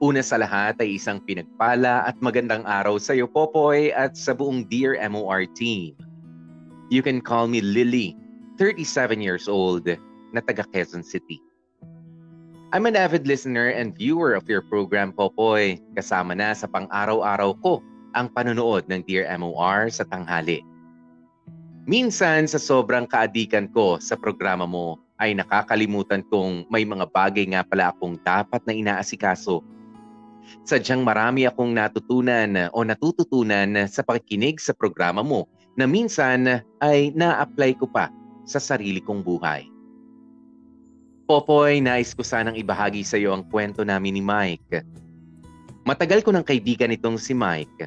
Una sa lahat ay isang pinagpala at magandang araw sa iyo, Popoy, at sa buong Dear MOR team. You can call me Lily, 37 years old, na taga Quezon City. I'm an avid listener and viewer of your program, Popoy. Kasama na sa pang-araw-araw ko ang panonood ng Dear MOR sa tanghali. Minsan sa sobrang kaadikan ko sa programa mo ay nakakalimutan kong may mga bagay nga pala akong dapat na inaasikaso Sadyang marami akong natutunan o natututunan sa pakikinig sa programa mo na minsan ay na-apply ko pa sa sarili kong buhay. Popoy, nais ko sanang ibahagi sa iyo ang kwento namin ni Mike. Matagal ko ng kaibigan itong si Mike.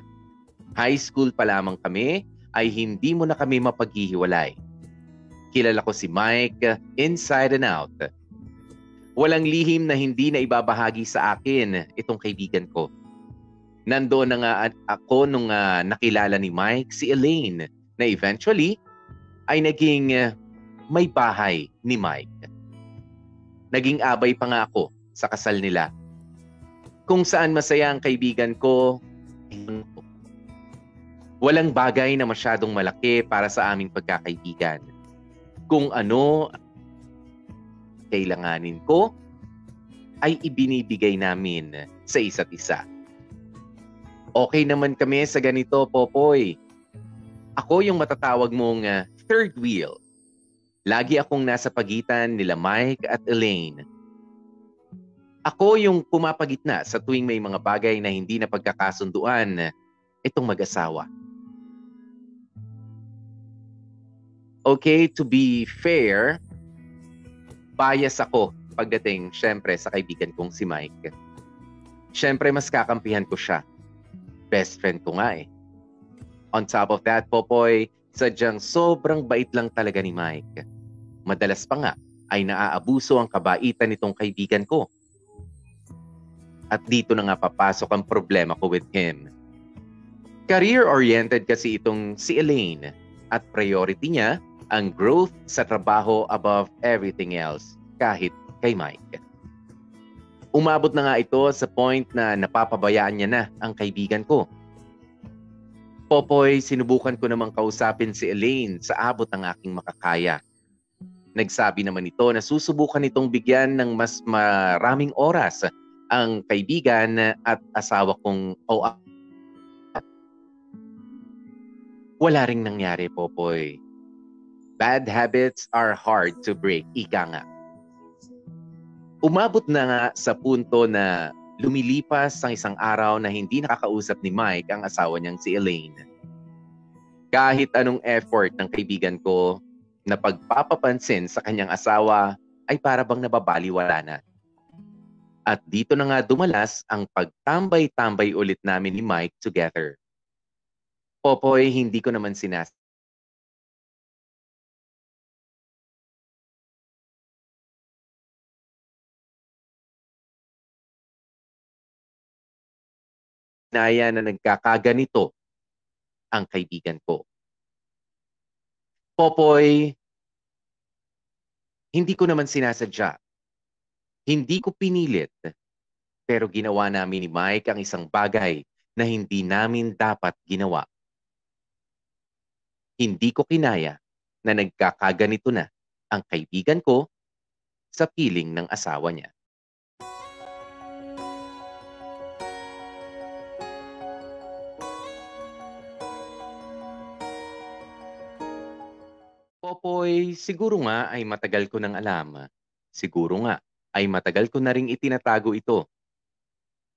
High school pa lamang kami ay hindi mo na kami mapaghihiwalay. Kilala ko si Mike inside and out Walang lihim na hindi na ibabahagi sa akin itong kaibigan ko. Nandoon na nga ako nung uh, nakilala ni Mike si Elaine na eventually ay naging uh, may bahay ni Mike. Naging abay pa nga ako sa kasal nila. Kung saan masaya ang kaibigan ko, walang bagay na masyadong malaki para sa aming pagkakaibigan. Kung ano kailanganin ko ay ibinibigay namin sa isa't isa. Okay naman kami sa ganito, Popoy. Ako yung matatawag mong uh, third wheel. Lagi akong nasa pagitan nila Mike at Elaine. Ako yung pumapagitna sa tuwing may mga bagay na hindi na pagkakasunduan itong mag-asawa. Okay, to be fair, bias ako pagdating syempre sa kaibigan kong si Mike. Syempre mas kakampihan ko siya. Best friend ko nga eh. On top of that, Popoy, sadyang sobrang bait lang talaga ni Mike. Madalas pa nga ay naaabuso ang kabaitan nitong kaibigan ko. At dito na nga papasok ang problema ko with him. Career-oriented kasi itong si Elaine at priority niya ang growth sa trabaho above everything else, kahit kay Mike. Umabot na nga ito sa point na napapabayaan niya na ang kaibigan ko. Popoy, sinubukan ko namang kausapin si Elaine sa abot ng aking makakaya. Nagsabi naman ito na susubukan itong bigyan ng mas maraming oras ang kaibigan at asawa kong o wala ring nangyari, Popoy. Bad habits are hard to break, ika nga. Umabot na nga sa punto na lumilipas ang isang araw na hindi nakakausap ni Mike ang asawa niyang si Elaine. Kahit anong effort ng kaibigan ko na pagpapapansin sa kanyang asawa ay para bang nababaliwala na. At dito na nga dumalas ang pagtambay-tambay ulit namin ni Mike together. Popoy, hindi ko naman sinas hinaya na nagkakaganito ang kaibigan ko. Popoy, hindi ko naman sinasadya. Hindi ko pinilit. Pero ginawa namin ni Mike ang isang bagay na hindi namin dapat ginawa. Hindi ko kinaya na nagkakaganito na ang kaibigan ko sa piling ng asawa niya. Popoy, siguro nga ay matagal ko nang alam. Siguro nga ay matagal ko na ring itinatago ito.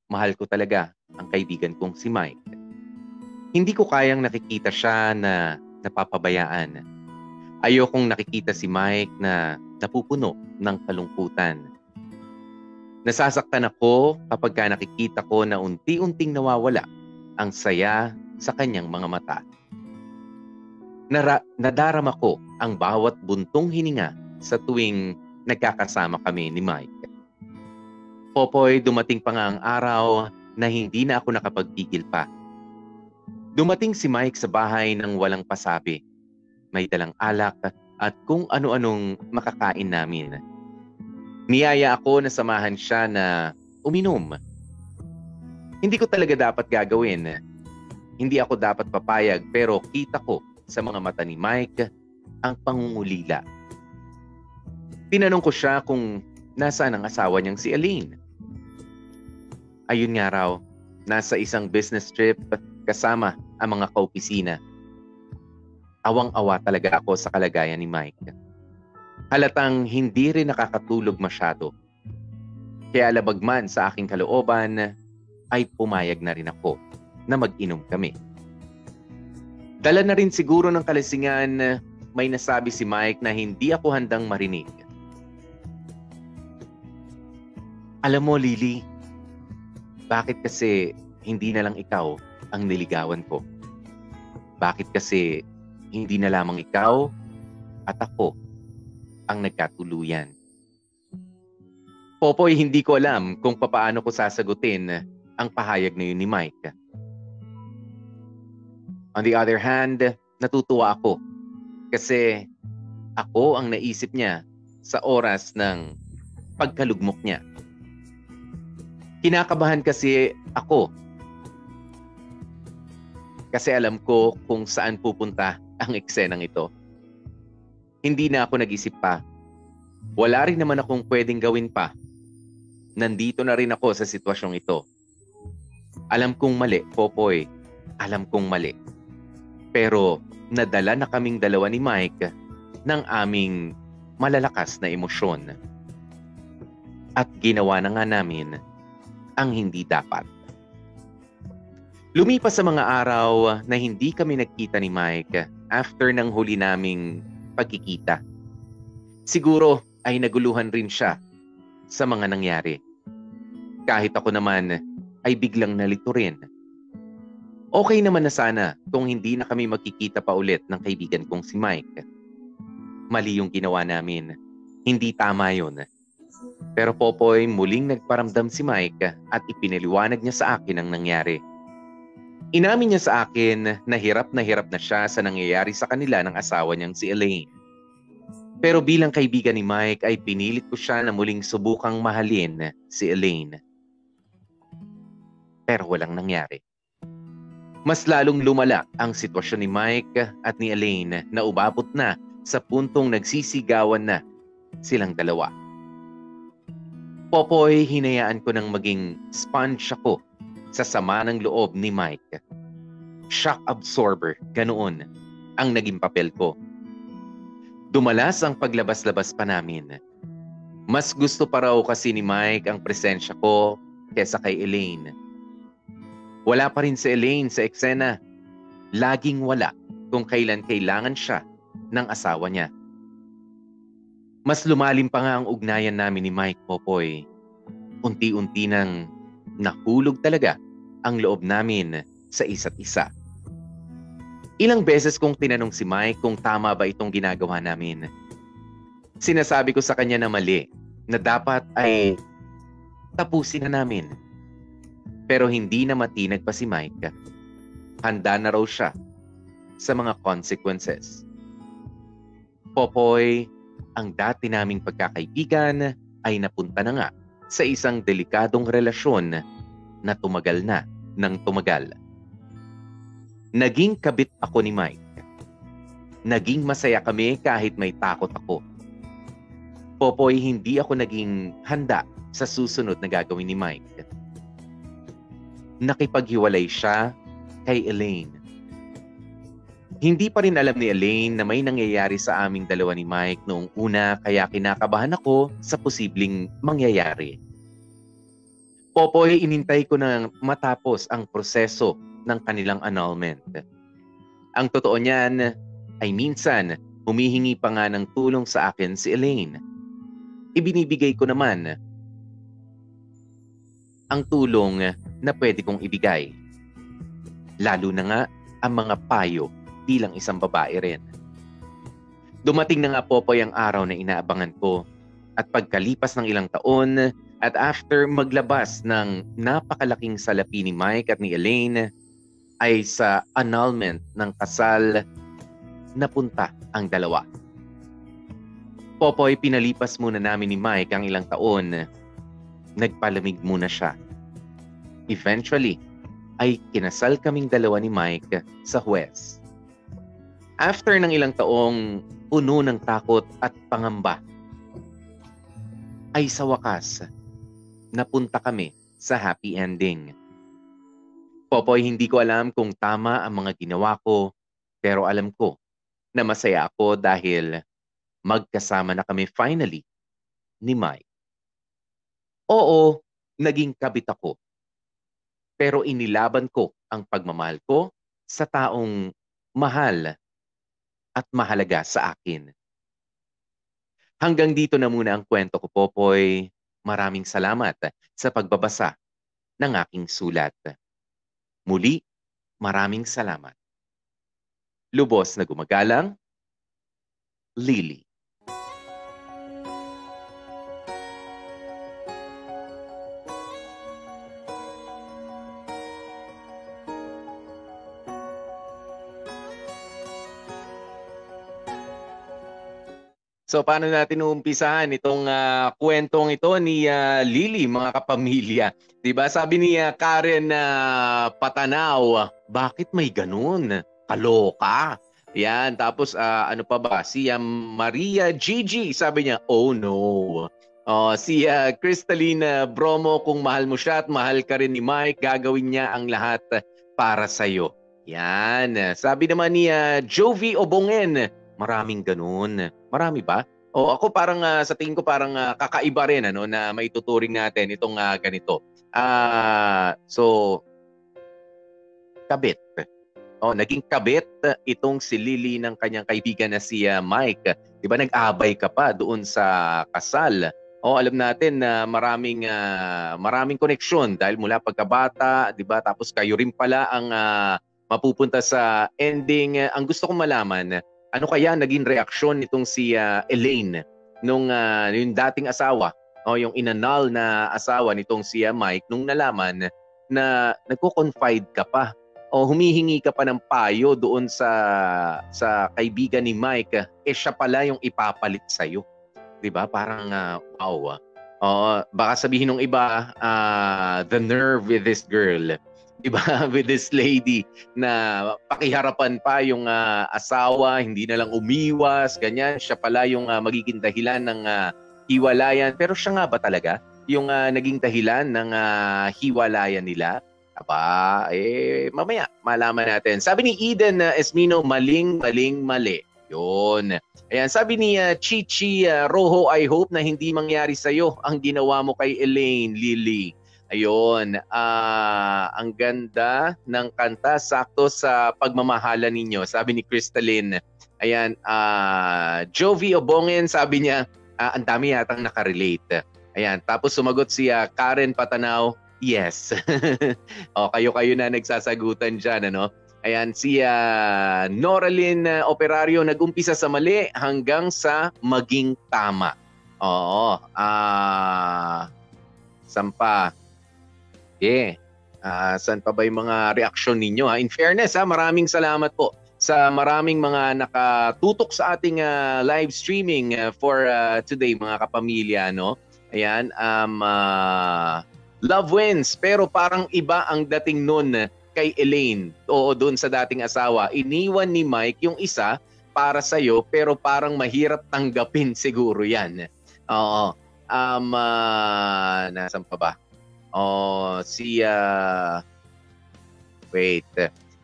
Mahal ko talaga ang kaibigan kong si Mike. Hindi ko kayang nakikita siya na napapabayaan. Ayokong nakikita si Mike na napupuno ng kalungkutan. Nasasaktan ako kapag ka nakikita ko na unti-unting nawawala ang saya sa kanyang mga mata. Nara, nadarama ko ang bawat buntong hininga sa tuwing nagkakasama kami ni Mike. Popoy, dumating pa nga ang araw na hindi na ako nakapagpigil pa. Dumating si Mike sa bahay ng walang pasabi. May dalang alak at kung ano-anong makakain namin. Niyaya ako na samahan siya na uminom. Hindi ko talaga dapat gagawin. Hindi ako dapat papayag pero kita ko sa mga mata ni Mike ang pangungulila. Tinanong ko siya kung nasaan ang asawa niyang si Aline. Ayun nga raw, nasa isang business trip kasama ang mga kaopisina. Awang-awa talaga ako sa kalagayan ni Mike. Halatang hindi rin nakakatulog masyado. Kaya labagman sa aking kalooban ay pumayag na rin ako na mag-inom kami. Dala na rin siguro ng kalasingan may nasabi si Mike na hindi ako handang marinig. Alam mo, Lily, bakit kasi hindi na lang ikaw ang niligawan ko? Bakit kasi hindi na lamang ikaw at ako ang nagkatuluyan? Popoy, hindi ko alam kung papaano ko sasagutin ang pahayag na yun ni Mike. On the other hand, natutuwa ako kasi ako ang naisip niya sa oras ng pagkalugmok niya. Kinakabahan kasi ako kasi alam ko kung saan pupunta ang eksenang ito. Hindi na ako nag-isip pa. Wala rin naman akong pwedeng gawin pa. Nandito na rin ako sa sitwasyong ito. Alam kong mali, Popoy. Alam kong mali. Pero nadala na kaming dalawa ni Mike ng aming malalakas na emosyon. At ginawa na nga namin ang hindi dapat. Lumipas sa mga araw na hindi kami nagkita ni Mike after ng huli naming pagkikita. Siguro ay naguluhan rin siya sa mga nangyari. Kahit ako naman ay biglang nalito rin. Okay naman na sana kung hindi na kami magkikita pa ulit ng kaibigan kong si Mike. Mali yung ginawa namin. Hindi tama yun. Pero Popoy, muling nagparamdam si Mike at ipinaliwanag niya sa akin ang nangyari. Inamin niya sa akin na hirap na hirap na siya sa nangyayari sa kanila ng asawa niyang si Elaine. Pero bilang kaibigan ni Mike ay pinilit ko siya na muling subukang mahalin si Elaine. Pero walang nangyari. Mas lalong lumala ang sitwasyon ni Mike at ni Elaine na umabot na sa puntong nagsisigawan na silang dalawa. Popoy, hinayaan ko nang maging sponge ako sa sama ng loob ni Mike. Shock absorber, ganoon ang naging papel ko. Dumalas ang paglabas-labas pa namin. Mas gusto pa raw kasi ni Mike ang presensya ko kesa kay Elaine. Wala pa rin si Elaine sa eksena. Laging wala kung kailan kailangan siya ng asawa niya. Mas lumalim pa nga ang ugnayan namin ni Mike Popoy. Unti-unti nang nahulog talaga ang loob namin sa isa't isa. Ilang beses kong tinanong si Mike kung tama ba itong ginagawa namin. Sinasabi ko sa kanya na mali, na dapat ay tapusin na namin. Pero hindi na matinag pa si Mike. Handa na raw siya sa mga consequences. Popoy, ang dati naming pagkakaibigan ay napunta na nga sa isang delikadong relasyon na tumagal na ng tumagal. Naging kabit ako ni Mike. Naging masaya kami kahit may takot ako. Popoy, hindi ako naging handa sa susunod na gagawin ni Mike. Nakipaghiwalay siya kay Elaine. Hindi pa rin alam ni Elaine na may nangyayari sa aming dalawa ni Mike noong una kaya kinakabahan ako sa posibleng mangyayari. Popoy, inintay ko na matapos ang proseso ng kanilang annulment. Ang totoo niyan ay minsan humihingi pa nga ng tulong sa akin si Elaine. Ibinibigay ko naman ang tulong na pwede kong ibigay. Lalo na nga ang mga payo bilang isang babae rin. Dumating na nga Popoy ang araw na inaabangan ko at pagkalipas ng ilang taon at after maglabas ng napakalaking salapi ni Mike at ni Elaine ay sa annulment ng kasal napunta ang dalawa. Popoy, pinalipas muna namin ni Mike ang ilang taon. Nagpalamig muna siya. Eventually, ay kinasal kaming dalawa ni Mike sa Huwes. After ng ilang taong puno ng takot at pangamba, ay sa wakas, napunta kami sa happy ending. Popoy, hindi ko alam kung tama ang mga ginawa ko, pero alam ko na masaya ako dahil magkasama na kami finally ni Mike. Oo, naging kabit ako. Pero inilaban ko ang pagmamahal ko sa taong mahal at mahalaga sa akin. Hanggang dito na muna ang kwento ko, Popoy. Maraming salamat sa pagbabasa ng aking sulat. Muli, maraming salamat. Lubos na gumagalang, Lily. So paano natin uumpisahan itong uh, kwentong ito ni uh, Lily, mga kapamilya? 'Di ba? Sabi ni uh, Karen uh, Patanaw, bakit may ganun? Kaloka. Yan, tapos uh, ano pa ba? Si uh, Maria Gigi, sabi niya, oh no. Uh, si uh, Crystalina Bromo, kung mahal mo siya at mahal ka rin ni Mike, gagawin niya ang lahat para sa'yo. Yan. Sabi naman ni uh, Jovi Obongen, maraming ganun. Marami ba? O ako parang uh, sa tingin ko parang uh, kakaiba rin ano na maituturing natin itong uh, ganito. Ah, uh, so kabit. Oh, naging kabit itong si Lily ng kanyang kaibigan na si uh, Mike. 'Di ba nag-abay ka pa doon sa kasal? Oh, alam natin na maraming uh, maraming koneksyon dahil mula pagkabata, 'di ba? Tapos kayo rin pala ang uh, mapupunta sa ending. Ang gusto kong malaman, ano kaya naging reaksyon nitong si uh, Elaine nung uh, yung dating asawa o yung inanal na asawa nitong si uh, Mike nung nalaman na nagko-confide ka pa o humihingi ka pa ng payo doon sa sa kaibigan ni Mike eh siya pala yung ipapalit sa iyo 'di ba? Parang uh, wow uh, baka sabihin ng iba uh, the nerve with this girl iba with this lady na pakiharapan pa yung uh, asawa, hindi na lang umiwas, ganyan. Siya pala yung uh, magiging dahilan ng uh, hiwalayan. Pero siya nga ba talaga yung uh, naging dahilan ng uh, hiwalayan nila? Aba, eh, mamaya malaman natin. Sabi ni Eden uh, Esmino, maling, maling, mali. Yun. Ayan, sabi ni uh, Chichi uh, Rojo, I hope na hindi mangyari sa'yo ang ginawa mo kay Elaine, Lily. Ayun, uh, ang ganda ng kanta sakto sa pagmamahala ninyo. Sabi ni Crystalline. Ayan, uh, Jovi Obongen sabi niya, uh, ang dami yatang nakarelate. Ayan, tapos sumagot si Karen Patanaw, yes. o, kayo-kayo na nagsasagutan dyan, ano? Ayan, si uh, Noralyn uh, Operario nag-umpisa sa mali hanggang sa maging tama. Oo. Ah, uh, sampa. Yeah. Uh, saan pa ba yung mga reaksyon ninyo? Ha? In fairness, ha, maraming salamat po sa maraming mga nakatutok sa ating uh, live streaming for uh, today mga kapamilya no. Ayan, um uh, love wins pero parang iba ang dating noon kay Elaine o doon sa dating asawa. Iniwan ni Mike yung isa para sa iyo pero parang mahirap tanggapin siguro 'yan. Oo. Um uh, nasan pa ba? Oh, si uh, wait.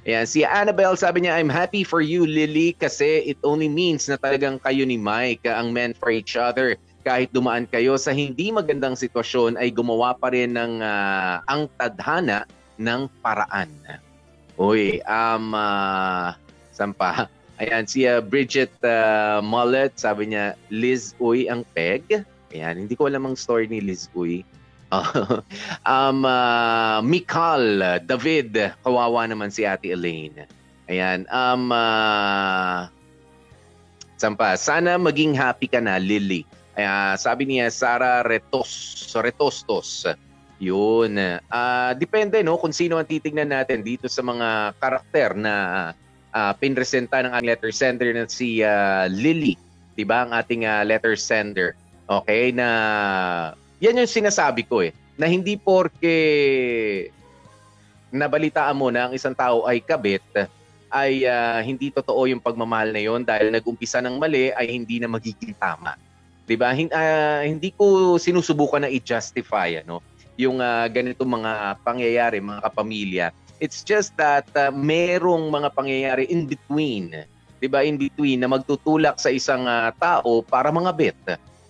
Ayan, si Annabelle sabi niya, I'm happy for you, Lily, kasi it only means na talagang kayo ni Mike ang meant for each other. Kahit dumaan kayo sa hindi magandang sitwasyon, ay gumawa pa rin ng uh, ang tadhana ng paraan. Uy, um, uh, sampa. Ayan, si uh, Bridget uh, Mullet, sabi niya, Liz Uy ang peg. Ayan, hindi ko alam ang story ni Liz Uy. um, uh, Mikal, David, kawawa naman si Ate Elaine. Ayan. Um, uh, Sampa, sana maging happy ka na, Lily. Uh, sabi niya, Sara Retos, Retostos. Yun. Uh, depende no kung sino ang titingnan natin dito sa mga karakter na uh, pinresenta ng ang letter sender na si uh, Lily. 'Di ba? Ang ating uh, letter sender. Okay na yan yung sinasabi ko eh, na hindi porke nabalitaan mo na ang isang tao ay kabit, ay uh, hindi totoo yung pagmamahal na yon dahil nag-umpisa ng mali ay hindi na magiging tama. 'Di ba? Hin- uh, hindi ko sinusubukan na i-justify ano yung uh, ganito mga pangyayari, mga kapamilya. It's just that uh, merong mga pangyayari in between, 'di ba? In between na magtutulak sa isang uh, tao para mga bet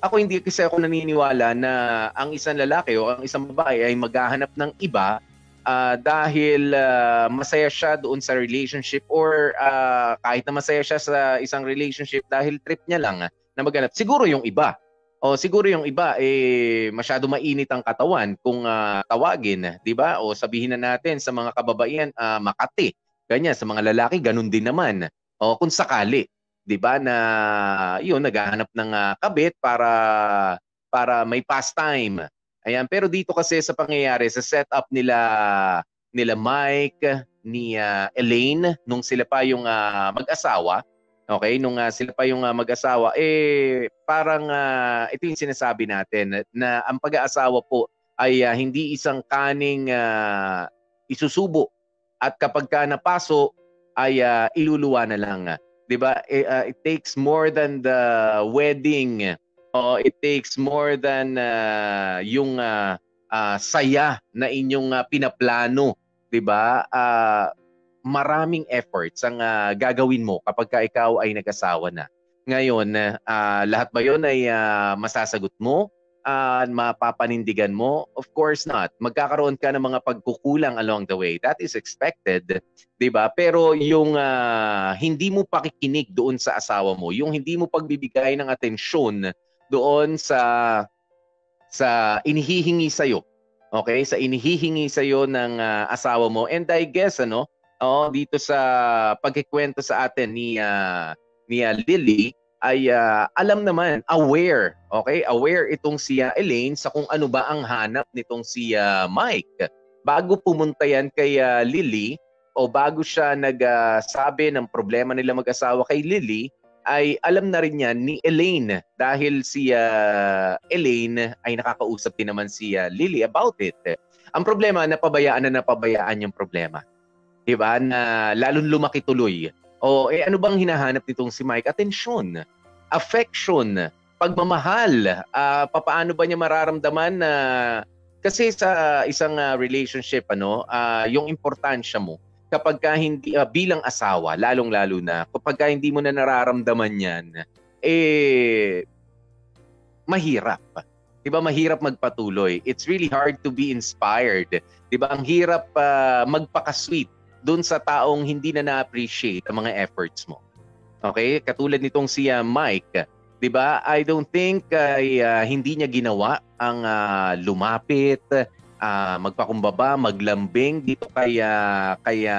ako hindi kasi ako naniniwala na ang isang lalaki o ang isang babae ay maghahanap ng iba uh, dahil uh, masaya siya doon sa relationship or uh, kahit na masaya siya sa isang relationship dahil trip niya lang na maghanap. Siguro yung iba. O siguro yung iba eh masyado mainit ang katawan kung uh, tawagin, 'di ba? O sabihin na natin sa mga kababaihan uh, Makati. Ganyan sa mga lalaki ganun din naman. O kung sakali, 'di ba na yun naghahanap ng uh, kabit para para may pastime. Ayan, pero dito kasi sa pangyayari sa setup nila nila Mike, ni uh, Elaine nung sila pa yung uh, mag-asawa, okay, nung uh, sila pa yung uh, mag-asawa eh parang uh, ito yung sinasabi natin na ang pag-aasawa po ay uh, hindi isang kaning uh, isusubo at kapag ka napaso ay uh, iluluwa na lang. 'Di ba? It, uh, it takes more than the wedding. Oh, it takes more than uh, yung uh, uh, saya na inyong uh, pinaplano, 'di ba? Uh, maraming efforts ang uh, gagawin mo kapag ka ikaw ay nag-asawa na. Ngayon, uh, lahat ba 'yon ay uh, masasagot mo? Uh, mapapanindigan mo? Of course not. Magkakaroon ka ng mga pagkukulang along the way. That is expected, 'di ba? Pero yung uh, hindi mo pakikinig doon sa asawa mo, yung hindi mo pagbibigay ng atensyon doon sa sa inihihingi sa iyo. Okay? Sa inihihingi sa iyo ng uh, asawa mo. And I guess ano, oh, dito sa pagkikwento sa atin ni uh, ni uh, Lily, ay uh, alam naman, aware, okay? Aware itong si uh, Elaine sa kung ano ba ang hanap nitong si uh, Mike. Bago pumunta yan kay uh, Lily o bago siya nagsabi uh, ng problema nila mag-asawa kay Lily, ay alam na rin yan ni Elaine dahil si uh, Elaine ay nakakausap din naman si uh, Lily about it. Ang problema, napabayaan na napabayaan yung problema. Diba? Na lalong lumaki tuloy o eh ano bang hinahanap nitong si Mike? Atensyon, affection, pagmamahal. Uh, papaano ba niya mararamdaman na kasi sa isang uh, relationship ano, uh, yung importansya mo kapag ka hindi uh, bilang asawa, lalong-lalo na kapag ka hindi mo na nararamdaman 'yan, eh mahirap. 'Di ba mahirap magpatuloy. It's really hard to be inspired. 'Di ba? Ang hirap uh, magpaka-sweet doon sa taong hindi na na-appreciate ang mga efforts mo. Okay? Katulad nitong si uh, Mike, 'di ba? I don't think ay uh, hindi niya ginawa ang uh, lumapit, uh, magpakumbaba, maglambing dito kay uh, kay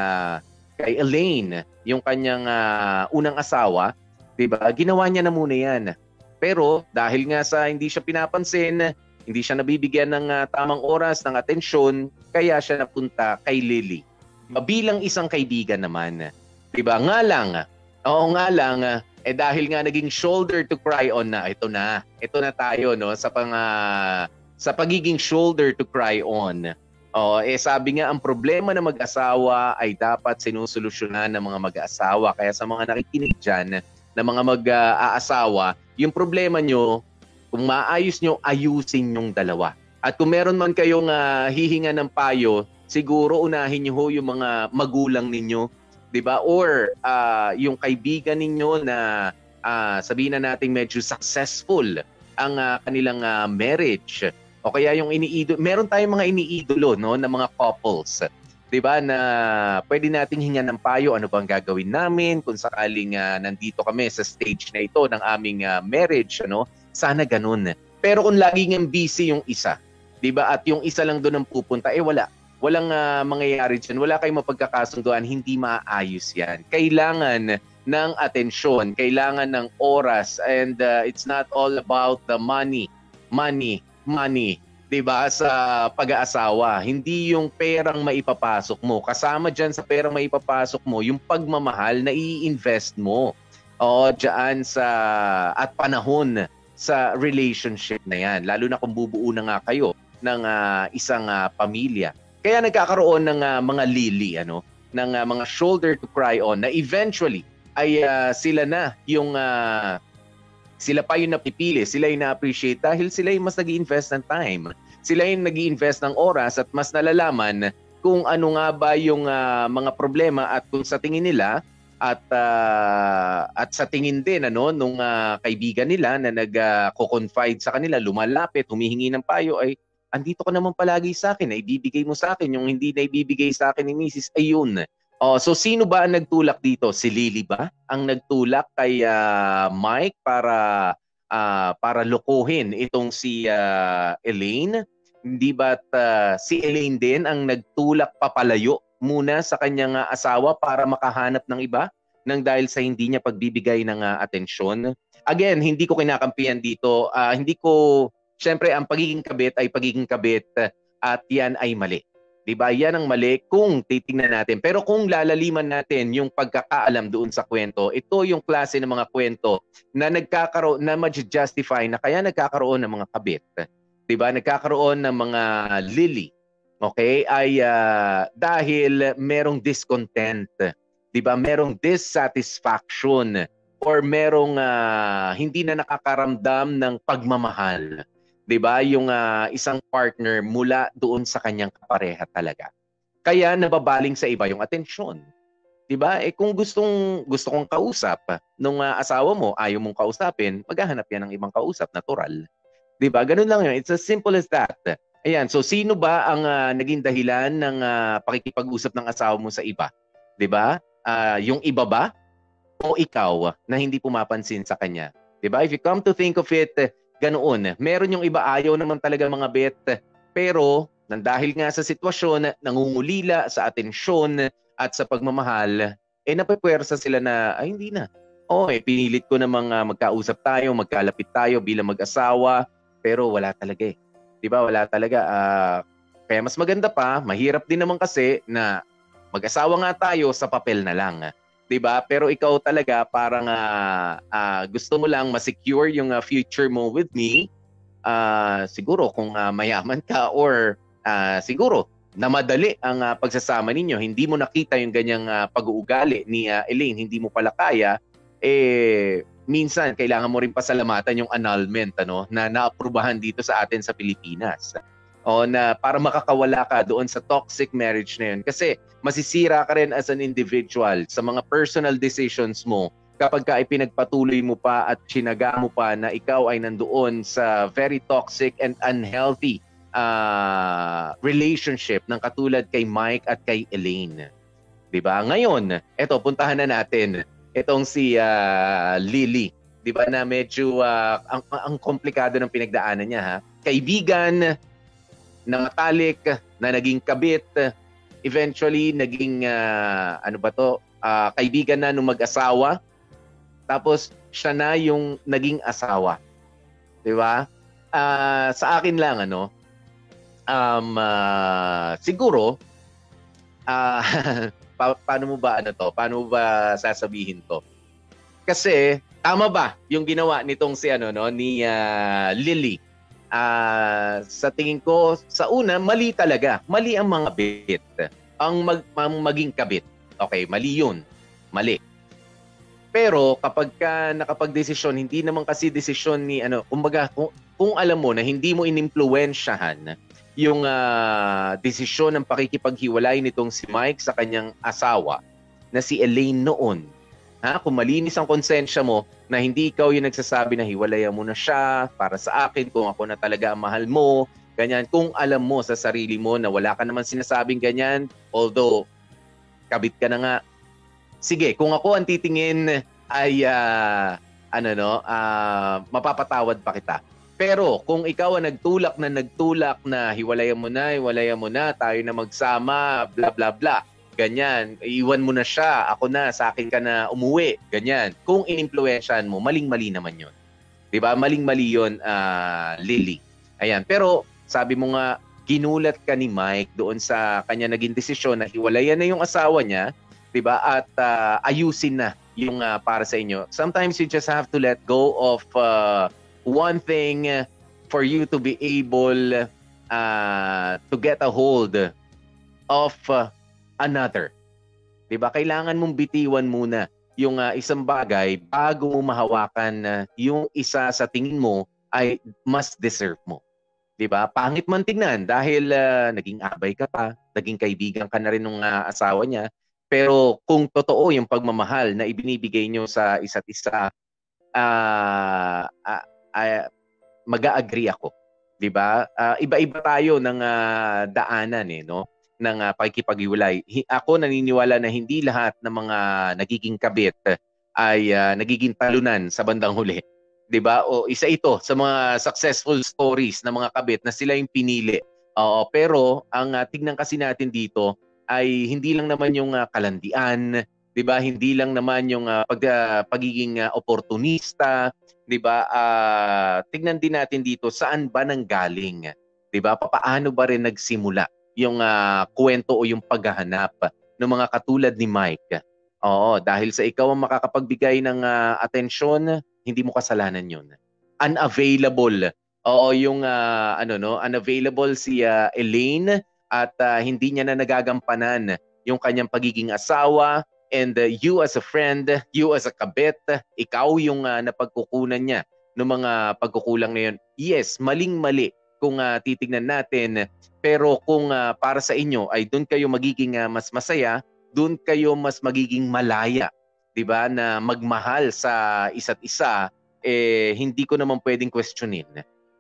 kay Elaine, yung kanyang uh, unang asawa, 'di ba? Ginawa niya na muna 'yan. Pero dahil nga sa hindi siya pinapansin, hindi siya nabibigyan ng uh, tamang oras, ng atensyon, kaya siya napunta kay Lily bilang isang kaibigan naman, 'di ba? Nga lang, oo nga lang, eh dahil nga naging shoulder to cry on na, ito na. Ito na tayo no sa pang uh, sa pagiging shoulder to cry on. Oh, eh sabi nga ang problema ng mag-asawa ay dapat sinusolusyonan ng mga mag-asawa. Kaya sa mga nakikinig diyan na mga mag-aasawa, yung problema nyo, kung maayos nyo, ayusin yung dalawa. At kung meron man kayong uh, hihinga ng payo, siguro unahin niyo ho yung mga magulang ninyo, 'di ba? Or uh, yung kaibigan ninyo na uh, sabihin na nating medyo successful ang uh, kanilang uh, marriage. O kaya yung iniidolo, meron tayong mga iniidolo no ng mga couples. 'di ba na pwede nating hingan ng payo ano bang gagawin namin kung sakaling uh, nandito kami sa stage na ito ng aming uh, marriage ano sana ganun pero kung laging busy yung isa 'Di ba? At yung isa lang doon ang pupunta, eh wala. Walang uh, mangyayari dyan. Wala kayong mapagkakasunduan. Hindi maayos yan. Kailangan ng atensyon. Kailangan ng oras. And uh, it's not all about the money. Money. Money. 'di ba sa pag-aasawa hindi yung perang maipapasok mo kasama diyan sa perang maipapasok mo yung pagmamahal na i-invest mo o diyan sa at panahon sa relationship na yan lalo na kung bubuo na nga kayo ng uh, isang uh, pamilya kaya nagkakaroon ng uh, mga lili ano ng uh, mga shoulder to cry on na eventually ay uh, sila na yung uh, sila pa yung napipili, sila yung na-appreciate dahil sila yung mas nag invest ng time. Sila yung nag invest ng oras at mas nalalaman kung ano nga ba yung uh, mga problema at kung sa tingin nila at uh, at sa tingin din ano nung uh, kaibigan nila na nag-confide uh, sa kanila, lumalapit, humihingi ng payo ay andito ka naman palagi sa akin, na ibibigay mo sa akin yung hindi na ibibigay sa akin ni Mrs. Ayun Oh, so sino ba ang nagtulak dito? Si Lily ba ang nagtulak kay uh, Mike para uh, para lokohin itong si uh, Elaine? Hindi ba uh, si Elaine din ang nagtulak papalayo muna sa kanyang uh, asawa para makahanap ng iba nang dahil sa hindi niya pagbibigay ng uh, atensyon? Again, hindi ko kinakampihan dito. Uh, hindi ko, syempre, ang pagiging kabit ay pagiging kabit at yan ay mali. 'Di ba? Yan ang mali kung titingnan natin. Pero kung lalaliman natin yung pagkakaalam doon sa kwento, ito yung klase ng mga kwento na nagkakaroon na ma-justify na kaya nagkakaroon ng mga kabit. 'Di ba? Nagkakaroon ng mga lily. Okay? Ay uh, dahil merong discontent. 'Di ba? Merong dissatisfaction or merong uh, hindi na nakakaramdam ng pagmamahal. 'Di ba? Yung uh, isang partner mula doon sa kanyang kapareha talaga. Kaya nababaling sa iba yung atensyon. 'Di ba? Eh kung gustong gusto kong kausap nung uh, asawa mo, ayaw mong kausapin, maghahanap yan ng ibang kausap, natural. 'Di ba? Ganun lang 'yun. It's as simple as that. Ayan, so sino ba ang uh, naging dahilan ng uh, pakikipag-usap ng asawa mo sa iba? 'Di ba? Uh, yung iba ba o ikaw na hindi pumapansin sa kanya? 'Di ba? If you come to think of it, ganoon. Meron yung iba ayaw naman talaga mga bet, pero nang dahil nga sa sitwasyon, nangungulila sa atensyon at sa pagmamahal, eh napapwersa sila na, ay hindi na. Oo, oh, eh, pinilit ko namang uh, magkausap tayo, magkalapit tayo bilang mag-asawa, pero wala talaga eh. Di ba? Wala talaga. Uh, kaya mas maganda pa, mahirap din naman kasi na mag-asawa nga tayo sa papel na lang. 'Di ba? Pero ikaw talaga parang uh, uh, gusto mo lang ma-secure yung uh, future mo with me. Uh, siguro kung uh, mayaman ka or uh, siguro na madali ang uh, pagsasama ninyo, hindi mo nakita yung ganyang uh, pag-uugali ni uh, Elaine, hindi mo pala kaya, eh minsan kailangan mo rin pasalamatan yung annulment ano na naaprubahan dito sa atin sa Pilipinas o na para makakawala ka doon sa toxic marriage na yun. Kasi masisira ka rin as an individual sa mga personal decisions mo kapag ka ipinagpatuloy mo pa at sinaga mo pa na ikaw ay nandoon sa very toxic and unhealthy uh, relationship ng katulad kay Mike at kay Elaine. 'Di ba? Ngayon, eto puntahan na natin itong si uh, Lily. 'Di ba na medyo uh, ang, ang komplikado ng pinagdaanan niya ha. Kaibigan, na matalik, na naging kabit, eventually naging uh, ano ba to, uh, kaibigan na nung mag-asawa. Tapos siya na yung naging asawa. 'Di ba? Uh, sa akin lang ano, um uh, siguro uh, pa- paano mo ba ano to? Paano mo ba sasabihin to? Kasi tama ba yung ginawa nitong si ano no ni uh, Lily uh, sa tingin ko, sa una, mali talaga. Mali ang mga bit. Ang, mag, ang maging kabit. Okay, mali yun. Mali. Pero kapag ka nakapag-desisyon, hindi naman kasi desisyon ni ano, kumbaga kung, kung alam mo na hindi mo inimpluwensyahan yung uh, desisyon ng pakikipaghiwalay nitong si Mike sa kanyang asawa na si Elaine noon, Ha? Kung malinis ang konsensya mo na hindi ikaw yung nagsasabi na hiwalayan mo na siya para sa akin, kung ako na talaga ang mahal mo, ganyan. Kung alam mo sa sarili mo na wala ka naman sinasabing ganyan, although kabit ka na nga, sige, kung ako ang titingin ay uh, ano no, uh, mapapatawad pa kita. Pero kung ikaw ang nagtulak na nagtulak na hiwalayan mo na, hiwalayan mo na, tayo na magsama, bla bla bla, ganyan, iwan mo na siya, ako na, sa akin ka na umuwi, ganyan. Kung inimpluwensyahan mo, maling-mali naman yun. 'Di ba? Maling-mali yun, ah, Lily. Ayan. Pero sabi mo nga, ginulat ka ni Mike doon sa kanya naging desisyon na hiwalayan na yung asawa niya, 'di ba? At ah, ayusin na yung ah, para sa inyo. Sometimes you just have to let go of ah, one thing for you to be able uh, to get a hold of uh, another. 'Di ba? Kailangan mong bitiwan muna yung uh, isang bagay bago mo mahawakan uh, yung isa sa tingin mo ay mas deserve mo. 'Di ba? Pangit man tingnan dahil uh, naging abay ka pa, naging kaibigan ka na rin ng uh, asawa niya. Pero kung totoo yung pagmamahal na ibinibigay nyo sa isa't isa, uh, uh, uh, mag-agree ako, 'di ba? Uh, iba-iba tayo ng uh, daanan eh, no? Ng uh, pakikipaghiwalay. Hi- ako naniniwala na hindi lahat ng mga nagiging kabit ay uh, nagiging talunan sa bandang huli. 'Di ba? O isa ito sa mga successful stories ng mga kabit na sila yung pinili. Oo, pero ang uh, tignan kasi natin dito ay hindi lang naman yung uh, kalandian, 'di ba? Hindi lang naman yung uh, pag, uh, pagiging uh, oportunista, 'di ba? Uh, tignan din natin dito saan ba nang galing, 'di ba? Paano ba rin nagsimula yung uh, kwento o yung paghahanap ng mga katulad ni Mike? Oo, dahil sa ikaw ang makakapagbigay ng uh, atensyon, hindi mo kasalanan 'yun. Unavailable. Oo, yung uh, ano no, unavailable si uh, Elaine at uh, hindi niya na nagagampanan yung kanyang pagiging asawa, and uh, you as a friend, you as a kabit, ikaw yung uh, napagkukunan niya ng mga pagkukulang na yun. Yes, maling-mali kung uh, titignan natin. Pero kung uh, para sa inyo ay doon kayo magiging uh, mas masaya, doon kayo mas magiging malaya, 'di ba? Na magmahal sa isa't isa eh hindi ko naman pwedeng questionin,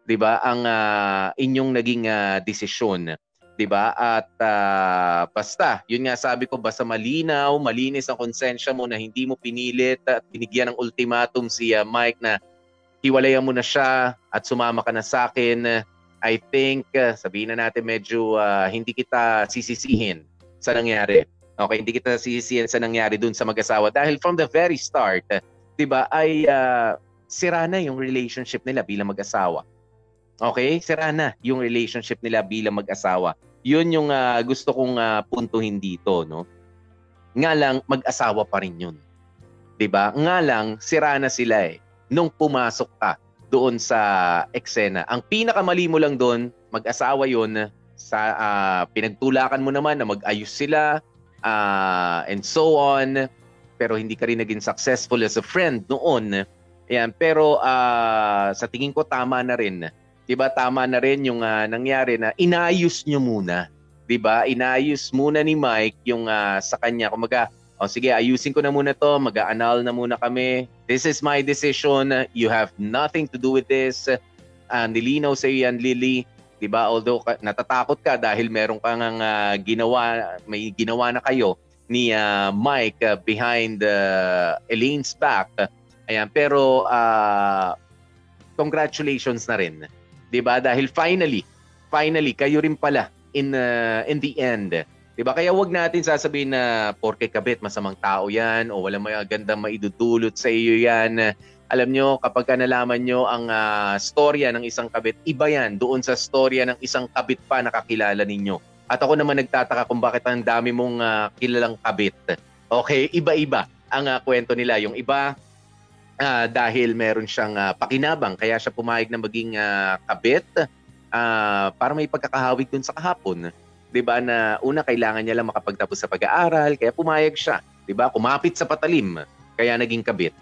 'di ba? Ang uh, inyong naging uh, desisyon. 'di ba? At uh, basta, yun nga sabi ko basta malinaw, malinis ang konsensya mo na hindi mo pinilit at binigyan ng ultimatum si uh, Mike na hiwalayan mo na siya at sumama ka na sa akin. I think uh, sabihin na natin medyo uh, hindi kita sisisihin sa nangyari. Okay, hindi kita sisisihin sa nangyari dun sa mag-asawa dahil from the very start, 'di ba, ay uh, sira na yung relationship nila bilang mag-asawa. Okay? Sira na yung relationship nila bilang mag-asawa. Yun yung uh, gusto kong uh, puntuhin dito, no? Nga lang, mag-asawa pa rin yun. 'Di ba? Nga lang, sira na sila eh. Nung pumasok ka doon sa eksena. Ang pinakamali mo lang doon, mag-asawa yun, sa uh, pinagtulakan mo naman na mag-ayos sila, uh, and so on. Pero hindi ka rin naging successful as a friend noon. Ayan, pero uh, sa tingin ko tama na rin 'di ba tama na rin yung uh, nangyari na inayos nyo muna 'di ba inayos muna ni Mike yung uh, sa kanya kumaga oh sige ayusin ko na muna to. Mag-aanal na muna kami. This is my decision. You have nothing to do with this. Uh, nilinaw sa yan Lily. 'di ba although natatakot ka dahil meron kang uh, ginawa may ginawa na kayo ni uh, Mike uh, behind uh, Elaine's back. Ayan pero uh, congratulations na rin. 'di ba? Dahil finally, finally kayo rin pala in uh, in the end. 'Di ba? Kaya wag natin sasabihin na porke kabit masamang tao 'yan o wala may gandang maidudulot sa iyo 'yan. Alam nyo, kapag ka nalaman nyo ang uh, storya ng isang kabit, iba yan doon sa storya ng isang kabit pa nakakilala ninyo. At ako naman nagtataka kung bakit ang dami mong uh, kilalang kabit. Okay, iba-iba ang uh, kwento nila. Yung iba, uh, dahil meron siyang uh, pakinabang kaya siya pumayag na maging uh, kabit uh, para may pagkakahawig dun sa kahapon. 'Di ba na una kailangan niya lang makapagtapos sa pag-aaral kaya pumayag siya, 'di ba? Kumapit sa patalim kaya naging kabit.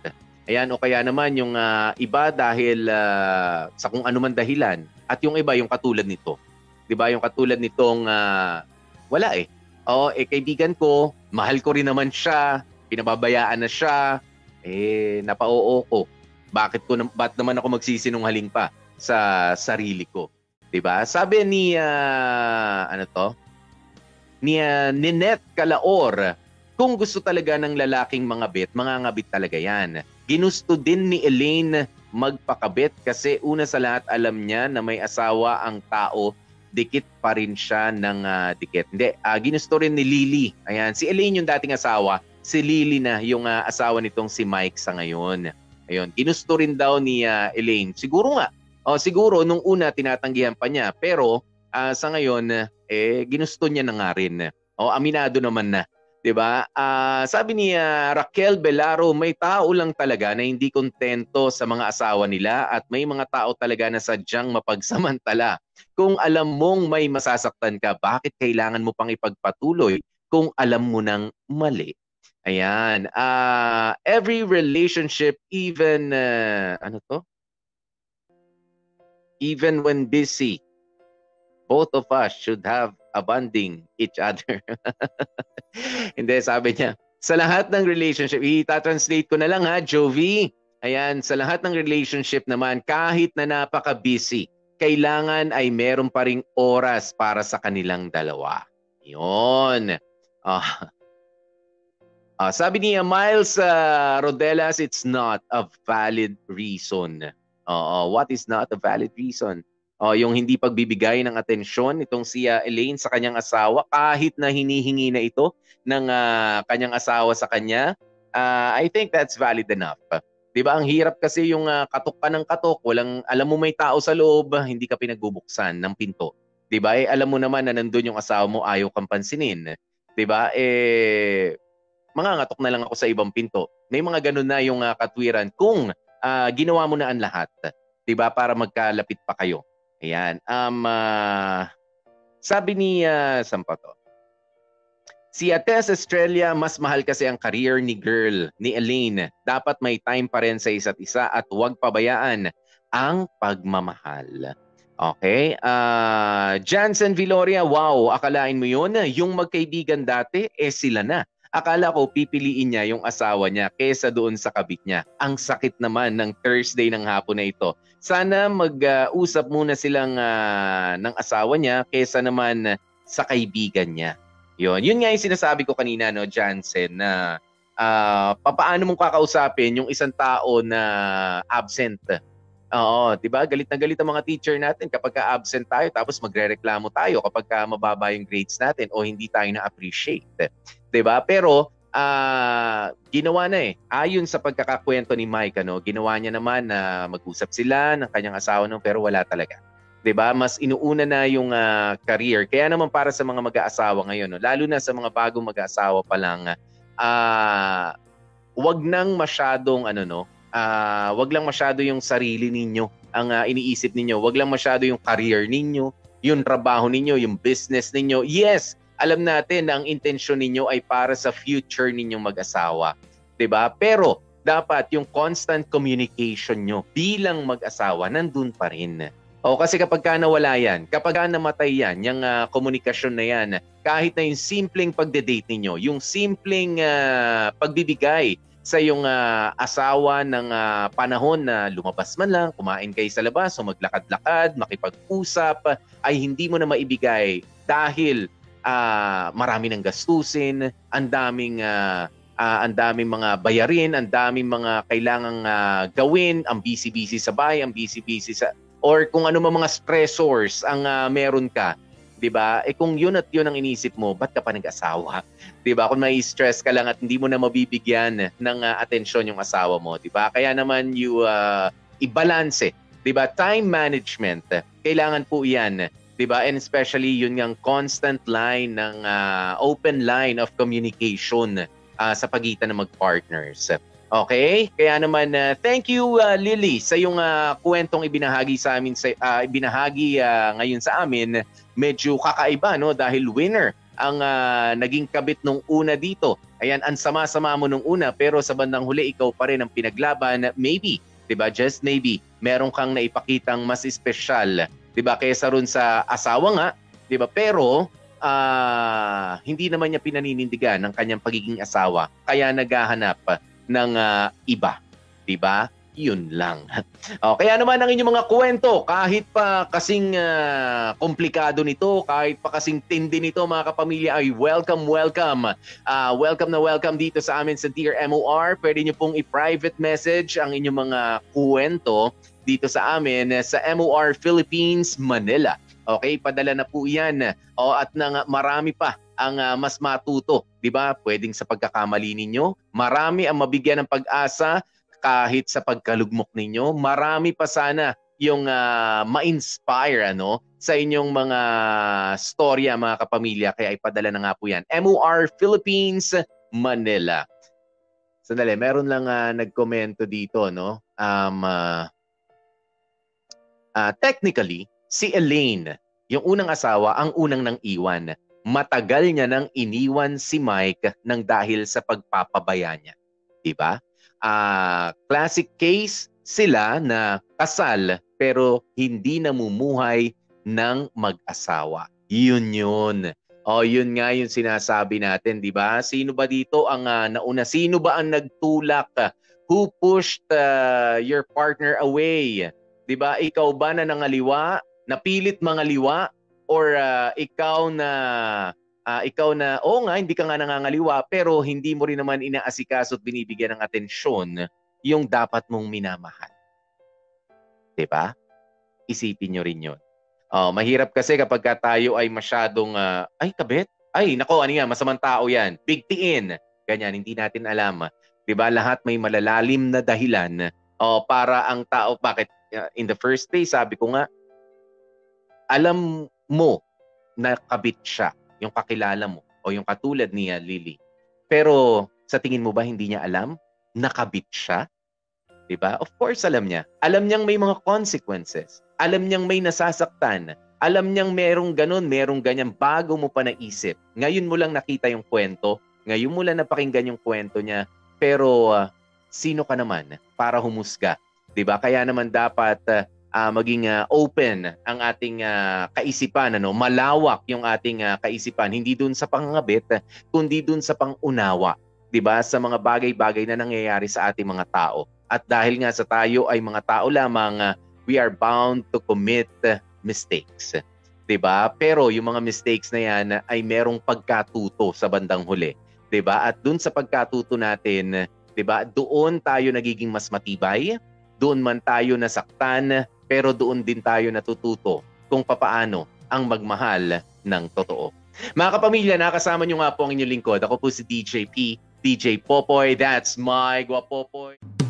Ayan o kaya naman yung uh, iba dahil uh, sa kung anuman dahilan at yung iba yung katulad nito. 'Di ba? Yung katulad nitong uh, wala eh. Oo, eh kaibigan ko, mahal ko rin naman siya, pinababayaan na siya, eh napao ko. Bakit ko ba't naman ako magsisinungaling pa sa sarili ko? 'Di ba? Sabi ni uh, ano to? Ni uh, Ninette Calaor, kung gusto talaga ng lalaking mga bit, mga ngabit talaga 'yan. ginusto din ni Elaine magpakabit kasi una sa lahat alam niya na may asawa ang tao, dikit pa rin siya ng ah, dikit. Hindi, ah, ginusto rin ni Lily. Ayan, si Elaine yung dating asawa, si Lily na yung ah, asawa nitong si Mike sa ngayon. Ayun, ginusto rin daw ni ah, Elaine. Siguro nga, oh, siguro nung una tinatanggihan pa niya, pero ah, sa ngayon, eh, ginusto niya na nga rin. O, aminado naman na. 'di ba? Ah, sabi ni ah, Raquel Belaro, may tao lang talaga na hindi kontento sa mga asawa nila at may mga tao talaga na sadyang mapagsamantala. Kung alam mong may masasaktan ka, bakit kailangan mo pang ipagpatuloy kung alam mo nang mali? Ayan. Ah, every relationship even ah, ano to? Even when busy, both of us should have abanding each other. Hindi, sabi niya, sa lahat ng relationship, i-translate ko na lang ha, Jovi. Ayan, sa lahat ng relationship naman, kahit na napaka-busy, kailangan ay meron pa ring oras para sa kanilang dalawa. Yun. Ah. Ah, sabi niya, Miles uh, Rodelas, it's not a valid reason. Oo, what is not a valid reason? Oh, yung hindi pagbibigay ng atensyon nitong si uh, Elaine sa kanyang asawa kahit na hinihingi na ito ng uh, kanyang asawa sa kanya, uh, I think that's valid enough. 'Di ba? Ang hirap kasi yung uh, katok ka ng katok, walang alam mo may tao sa loob, hindi ka pinagbubuksan ng pinto. 'Di ba? Eh, alam mo naman na nandoon yung asawa mo, ayaw kang pansinin. 'Di ba? Eh mangangatok na lang ako sa ibang pinto. May mga ganun na yung uh, katwiran kung uh, ginawa mo na ang lahat. 'Di ba? Para magkalapit pa kayo. Ayan. Um, uh, sabi ni, uh, saan pa to? Si Ates Australia, mas mahal kasi ang career ni girl, ni Elaine. Dapat may time pa rin sa isa't isa at huwag pabayaan ang pagmamahal. Okay? Uh, Jansen Viloria, wow, akalain mo yun? Yung magkaibigan dati, eh sila na. Akala ko pipiliin niya yung asawa niya kesa doon sa kabit niya. Ang sakit naman ng Thursday ng hapon na ito. Sana mag-usap uh, muna silang uh, ng asawa niya kesa naman sa kaibigan niya. Yun, yun nga yung sinasabi ko kanina, no, Jansen, na uh, papaano mong kakausapin yung isang tao na absent. Oo, 'di ba? Galit na galit ang mga teacher natin kapag ka absent tayo tapos magrereklamo tayo kapag ka mababa yung grades natin o hindi tayo na-appreciate. 'Di ba? Pero uh, ginawa na eh. Ayon sa pagkakakwento ni Mike, ano, ginawa niya naman na mag-usap sila ng kanyang asawa no, pero wala talaga. 'Di ba? Mas inuuna na yung uh, career. Kaya naman para sa mga mag-aasawa ngayon, no, lalo na sa mga bagong mag-aasawa pa lang, uh, wag nang masyadong ano no, uh, wag lang masyado yung sarili ninyo ang uh, iniisip ninyo. Wag lang masyado yung career ninyo, yung trabaho ninyo, yung business ninyo. Yes, alam natin na ang intensyon ninyo ay para sa future ninyong mag-asawa. 'Di ba? Pero dapat yung constant communication nyo bilang mag-asawa nandun pa rin. O kasi kapag ka nawala yan, kapag ka namatay yan, yung uh, komunikasyon na yan, kahit na yung simpleng pagde-date ninyo, yung simpleng uh, pagbibigay sa yung uh, asawa ng uh, panahon na lumabas man lang, kumain kayo sa labas o maglakad-lakad, makipag-usap, ay hindi mo na maibigay dahil uh, marami ng gastusin, ang daming uh, uh, ang daming mga bayarin, ang daming mga kailangang uh, gawin, ang busy-busy sa bahay, ang busy-busy sa or kung ano mga stressors ang uh, meron ka, 'di ba? Eh kung yun at yun ang inisip mo, ba't ka pa nag-asawa? 'Di ba? Kung may stress ka lang at hindi mo na mabibigyan ng uh, atensyon yung asawa mo, 'di ba? Kaya naman you uh, i-balance, 'di ba? Time management, kailangan po 'yan 'di ba? And especially yun yung constant line ng uh, open line of communication uh, sa pagitan ng mag-partners. Okay? Kaya naman uh, thank you uh, Lily sa yung uh, kwentong ibinahagi sa amin sa uh, ibinahagi uh, ngayon sa amin. Medyo kakaiba no dahil winner ang uh, naging kabit nung una dito. Ayan, ang sama-sama mo nung una pero sa bandang huli ikaw pa rin ang pinaglaban. Maybe, 'di ba? Just maybe meron kang naipakitang mas espesyal 'di ba? Kaysa ron sa asawa nga, 'di ba? Pero uh, hindi naman niya pinaninindigan ng kanyang pagiging asawa, kaya naghahanap ng uh, iba, 'di ba? Yun lang. O, kaya naman ang inyong mga kwento, kahit pa kasing ah, komplikado nito, kahit pa kasing tindi nito mga kapamilya, ay welcome, welcome. Ah, welcome na welcome dito sa amin sa Dear MOR. Pwede nyo pong i-private message ang inyong mga kwento dito sa amin sa MOR Philippines, Manila. Okay, padala na po yan. O, at nang marami pa ang ah, mas matuto, 'di ba? Pwedeng sa pagkakamali ninyo, marami ang mabigyan ng pag-asa kahit sa pagkalugmok ninyo. Marami pa sana yung ah, ma-inspire ano sa inyong mga storya mga kapamilya kaya ipadala na nga po yan. MOR Philippines, Manila. Sandali, meron lang ah, nagkomento dito no. Um ah, ah, technically si Elaine, yung unang asawa, ang unang nang iwan. Matagal niya nang iniwan si Mike nang dahil sa pagpapabaya niya. 'Di ba? Ah, classic case sila na kasal pero hindi namumuhay ng mag-asawa. Yun yun. O yun nga yung sinasabi natin, 'di ba? Sino ba dito ang ah, nauna? Sino ba ang nagtulak? Who pushed ah, your partner away? 'Di ba? Ikaw ba na nangaliwa? Napilit mangaliwa or ah, ikaw na ah, ikaw na oo nga hindi ka nga nangangaliwa pero hindi mo rin naman inaasikaso at binibigyan ng atensyon yung dapat mong minamahal. 'Di ba? Isipin nyo rin 'yon. Oh, mahirap kasi kapag ka tayo ay masyadong ah, ay kabet. Ay nako ano yan, masamang tao yan. Bigtiin. Ganyan, hindi natin alam. 'Di ba? Lahat may malalalim na dahilan oh, para ang tao bakit uh, in the first place sabi ko nga alam mo na kabit siya, yung kakilala mo o yung katulad niya Lily. Pero sa tingin mo ba hindi niya alam nakabit siya? 'Di ba? Of course alam niya. Alam niyang may mga consequences. Alam niyang may nasasaktan. Alam niyang merong ganun, merong ganyan bago mo pa naisip. Ngayon mo lang nakita yung kwento, ngayon mo lang napakinggan yung kwento niya, pero ah, sino ka naman para humusga? 'Di ba? Kaya naman dapat ah, maging ah, open ang ating ah, kaisipan ano? Malawak yung ating ah, kaisipan. Hindi dun sa pangangabit kundi dun sa pangunawa. 'di ba? Sa mga bagay-bagay na nangyayari sa ating mga tao. At dahil nga sa tayo ay mga tao lamang ah, we are bound to commit mistakes. 'di ba? Pero yung mga mistakes na yan ah, ay merong pagkatuto sa bandang huli. 'di ba? At dun sa pagkatuto natin 'di ba? Doon tayo nagiging mas matibay doon man tayo nasaktan, pero doon din tayo natututo kung papaano ang magmahal ng totoo. Mga kapamilya, nakasama nyo nga po ang inyong lingkod. Ako po si DJ P, DJ Popoy. That's my Guapopoy.